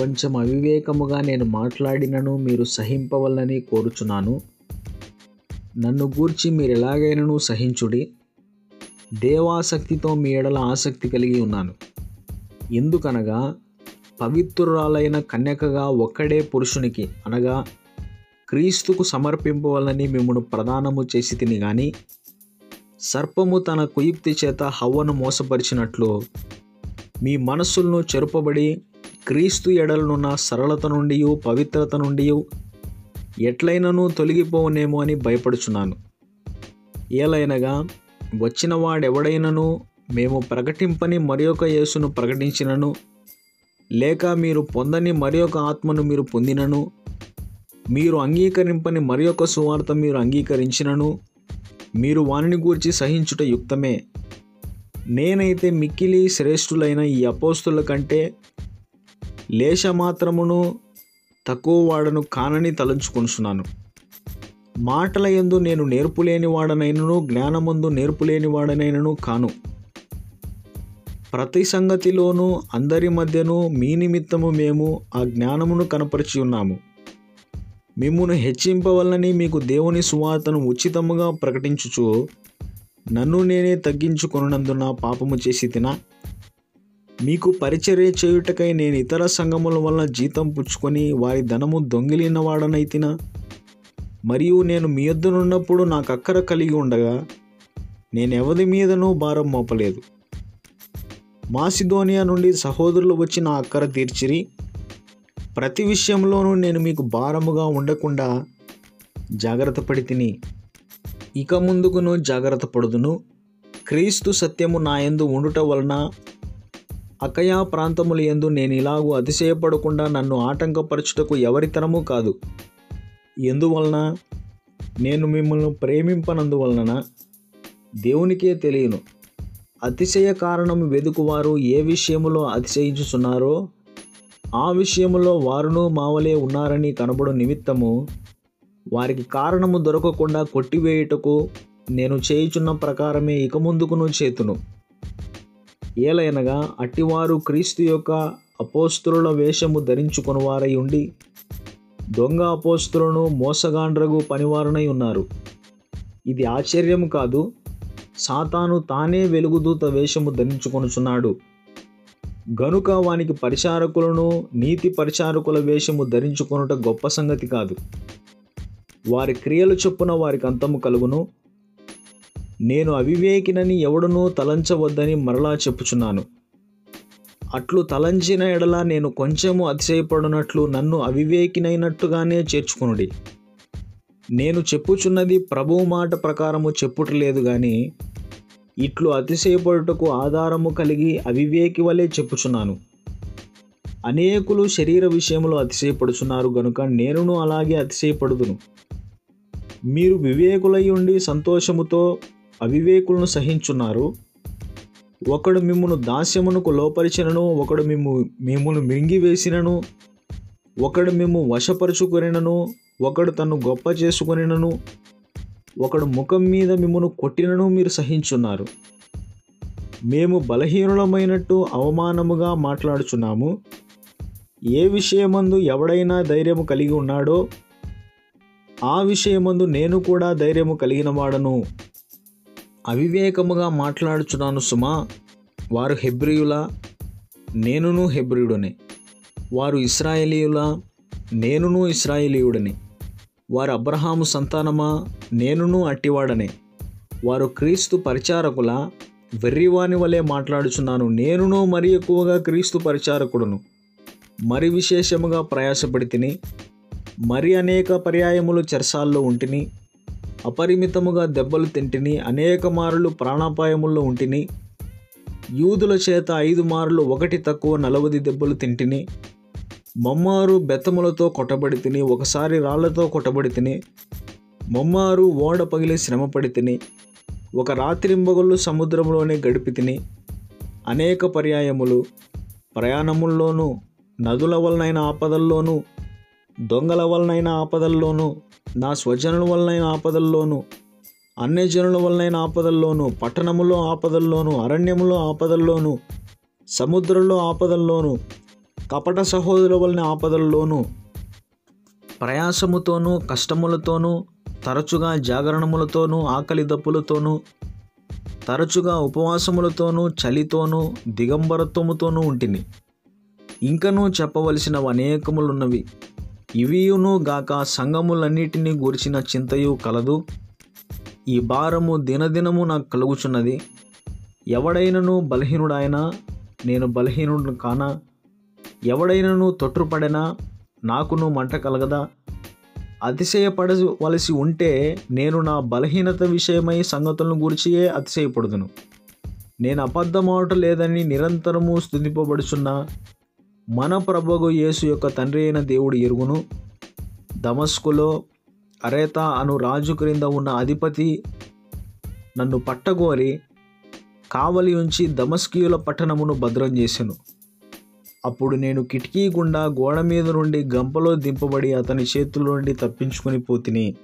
కొంచెం అవివేకముగా నేను మాట్లాడినను మీరు సహింపవల్లని కోరుచున్నాను. నన్ను గూర్చి మీరు ఎలాగైనను సహించుడి. దేవాసక్తితో మీ ఎడల ఆసక్తి కలిగి ఉన్నాను. ఎందుకనగా పవిత్రురాలైన కన్యకగా ఒక్కడే పురుషునికి అనగా క్రీస్తుకు సమర్పింపవలని మిమ్మను ప్రదానము చేసి తిని గాని సర్పము తన కుయుక్తి చేత హవ్వను మోసపరిచినట్లు మీ మనస్సులను చెరుపబడి క్రీస్తు ఎడలనున్న సరళత నుండి పవిత్రత నుండి ఎట్లయినను తొలగిపోవనేమో అని భయపడుచున్నాను. ఏలైనగా వచ్చిన వాడెవడైనను మేము ప్రకటింపని మరి ఒక యేసును ప్రకటించినను లేక మీరు పొందని మరి ఒక ఆత్మను మీరు పొందినను మీరు అంగీకరింపని మరి ఒక సువార్త మీరు అంగీకరించినను మీరు వానిని గూర్చి సహించుట యుక్తమే. నేనైతే మిక్కిలి శ్రేష్ఠులైన ఈ అపోస్తుల కంటే లేశమాత్రమును తక్కువ వాడను కానని తలంచుకొనుచున్నాను. మాటల ఎందు నేను నేర్పులేని వాడనైనను జ్ఞానమందు నేర్పులేని వాడనైనను కాను. ప్రతి సంగతిలోనూ అందరి మధ్యను మీ నిమిత్తము మేము ఆ జ్ఞానమును కనపరిచి ఉన్నాము. మిమ్మును హెచ్చింపవల్లని మీకు దేవుని సువార్తను ఉచితముగా ప్రకటించుచు నన్ను నేనే తగ్గించుకొనున్నందున పాపము చేసి తినా? మీకు పరిచర్య చేయుటకై నేను ఇతర సంఘముల వల్ల జీతం పుచ్చుకొని వారి ధనము దొంగిలిన వాడనైతినా మరియు నేను మీ యొద్దనున్నప్పుడు నాకు అక్కర కలిగి ఉండగా నేను ఎవరి మీదనూ భారం మోపలేదు. మాసిధోనియా నుండి సహోదరులు వచ్చి నా అక్కర తీర్చిరి. ప్రతి విషయంలోనూ నేను మీకు భారముగా ఉండకుండా జాగ్రత్త పడి తిని ఇక ముందుకును జాగ్రత్త పడుదును. క్రీస్తు సత్యము నా యందు ఉండుట వలన అకయా ప్రాంతములు ఎందు నేను ఇలాగూ అతిశయపడకుండా నన్ను ఆటంకపరచుటకు ఎవరితనము కాదు. ఎందువలన? నేను మిమ్మల్ని ప్రేమింపనందువలన దేవునికే తెలియను. అతిశయ కారణము వెదుకువారు ఏ విషయములో అతిశయించుచున్నారో ఆ విషయములో వారును మావలే ఉన్నారని కనబడు నిమిత్తము వారికి కారణము దొరకకుండా కొట్టివేయుటకు నేను చేయుచున్న ప్రకారమే ఇక ముందుకును చేతును. ఏలైనగా అట్టివారు క్రీస్తు యొక్క అపోస్తుల వేషము ధరించుకొనివారై ఉండి దొంగ అపోస్తులను మోసగాండ్రగు పనివారనై ఉన్నారు. ఇది ఆశ్చర్యము కాదు సాతాను తానే వెలుగుదూత వేషము ధరించుకొనుచున్నాడు. గనుక వానికి పరిచారకులను నీతి పరిచారకుల వేషము ధరించుకొనుట గొప్ప సంగతి కాదు. వారి క్రియలు చొప్పున వారికి అంతము కలుగును నేను అవివేకినని ఎవడనూ తలంచవద్దని మరలా చెప్పుచున్నాను. అట్లు తలంచిన ఎడల నేను కొంచెము అతిశయపడినట్లు నన్ను అవివేకినైనట్టుగానే చేర్చుకునుడి. నేను చెప్పుచున్నది ప్రభువు మాట ప్రకారము చెప్పుటలేదు కానీ ఇట్లు అతిశయపడుటకు ఆధారము కలిగి అవివేకి వలె చెప్పుచున్నాను. అనేకులు శరీర విషయంలో అతిశయపడుచున్నారు గనుక నేనును అలాగే అతిశయపడుదును. మీరు వివేకులై ఉండి సంతోషముతో అవివేకులను సహించున్నారు. ఒకడు మిమ్మును దాస్యమునకు లోపరిచినను ఒకడు మిమ్ము మిమ్మును మింగివేసినను ఒకడు మిమ్ము వశపరుచుకొనినను ఒకడు తను గొప్ప చేసుకొనినను ఒకడు ముఖం మీద మిమ్మును కొట్టినను మీరు సహించున్నారు. మేము బలహీనులమైనట్టు అవమానముగా మాట్లాడుచున్నాము. ఏ విషయమందు ఎవడైనా ధైర్యము కలిగి ఉన్నాడో ఆ విషయమందు నేను కూడా ధైర్యము కలిగిన వాడను అవివేకముగా మాట్లాడుచున్నాను సుమా. వారు హెబ్రియుల? నేనును హెబ్రియుడనే. వారు ఇస్రాయేలీయుల నేనును ఇస్రాయేలీయుడనే వారు అబ్రహాము సంతానమా? నేనును అట్టివాడనే. వారు క్రీస్తు పరిచారకుల? వెర్రివాని వలె మాట్లాడుచున్నాను. నేనును మరి ఎక్కువగా క్రీస్తు పరిచారకుడును. మరి విశేషముగా ప్రయాసపడి తిని మరి అనేక పర్యాయములు చెరసాల్లో ఉంటిని అపరిమితముగా దెబ్బలు తింటిని అనేక మారులు ప్రాణాపాయముల్లో ఉంటిని యూదుల చేత ఐదు మారులు ఒకటి తక్కువ నలవది దెబ్బలు తింటిని మమ్మారు బెత్తములతో కొట్టబడి తిని ఒకసారి రాళ్ళతో కొట్టబడి తిని మమ్మారు ఓడ పగిలి శ్రమపడి తిని ఒక రాత్రింబగళ్ళు సముద్రంలోనే గడిపి తిని అనేక పర్యాయములు ప్రయాణముల్లోనూ నదుల వలనైన ఆపదల్లోనూ దొంగల వలనైన ఆపదల్లోనూ నా స్వజనుల వలనైన ఆపదల్లోనూ అన్యజనుల వలనైన ఆపదల్లోనూ పట్టణములో ఆపదల్లోనూ అరణ్యములో ఆపదల్లోనూ సముద్రంలో ఆపదల్లోనూ కపట సహోదరుల వలన ఆపదల్లోనూ ప్రయాసముతోనూ కష్టములతోనూ తరచుగా జాగరణములతోనూ ఆకలి దప్పులతోనూ తరచుగా ఉపవాసములతోనూ చలితోనూ దిగంబరత్వముతోనూ ఉంటిని. ఇంకనూ చెప్పవలసినవి అనేకములున్నవి ఇవియును గాక సంగములన్నిటినీ గూర్చిన చింతయు కలదు. ఈ భారము దినదినము నాకు కలుగుచున్నది. ఎవడైనను బలహీనుడైనా నేను బలహీనుడు కానా? ఎవడైనను తొట్టుపడినా నాకును మంట కలగదా? అతిశయపడవలసి ఉంటే నేను నా బలహీనత విషయమై సంగతులను గురిచియే అతిశయపడుదును. నేను అబద్ధమాట లేదని నిరంతరము స్థుతింపబడుచున్న మన ప్రభుగు యేసు యొక్క తండ్రి అయిన దేవుడు ఎరుగును. దమస్కులో అరేత అను రాజు క్రింద ఉన్న అధిపతి నన్ను పట్టగోరి కావలి ఉంచి దమస్కీయుల పట్టణమును భద్రం చేసెను. అప్పుడు నేను కిటికీ గుండా గోడ మీద నుండి గంపలో దింపబడి అతని చేతుల నుండి తప్పించుకొని పోతిని.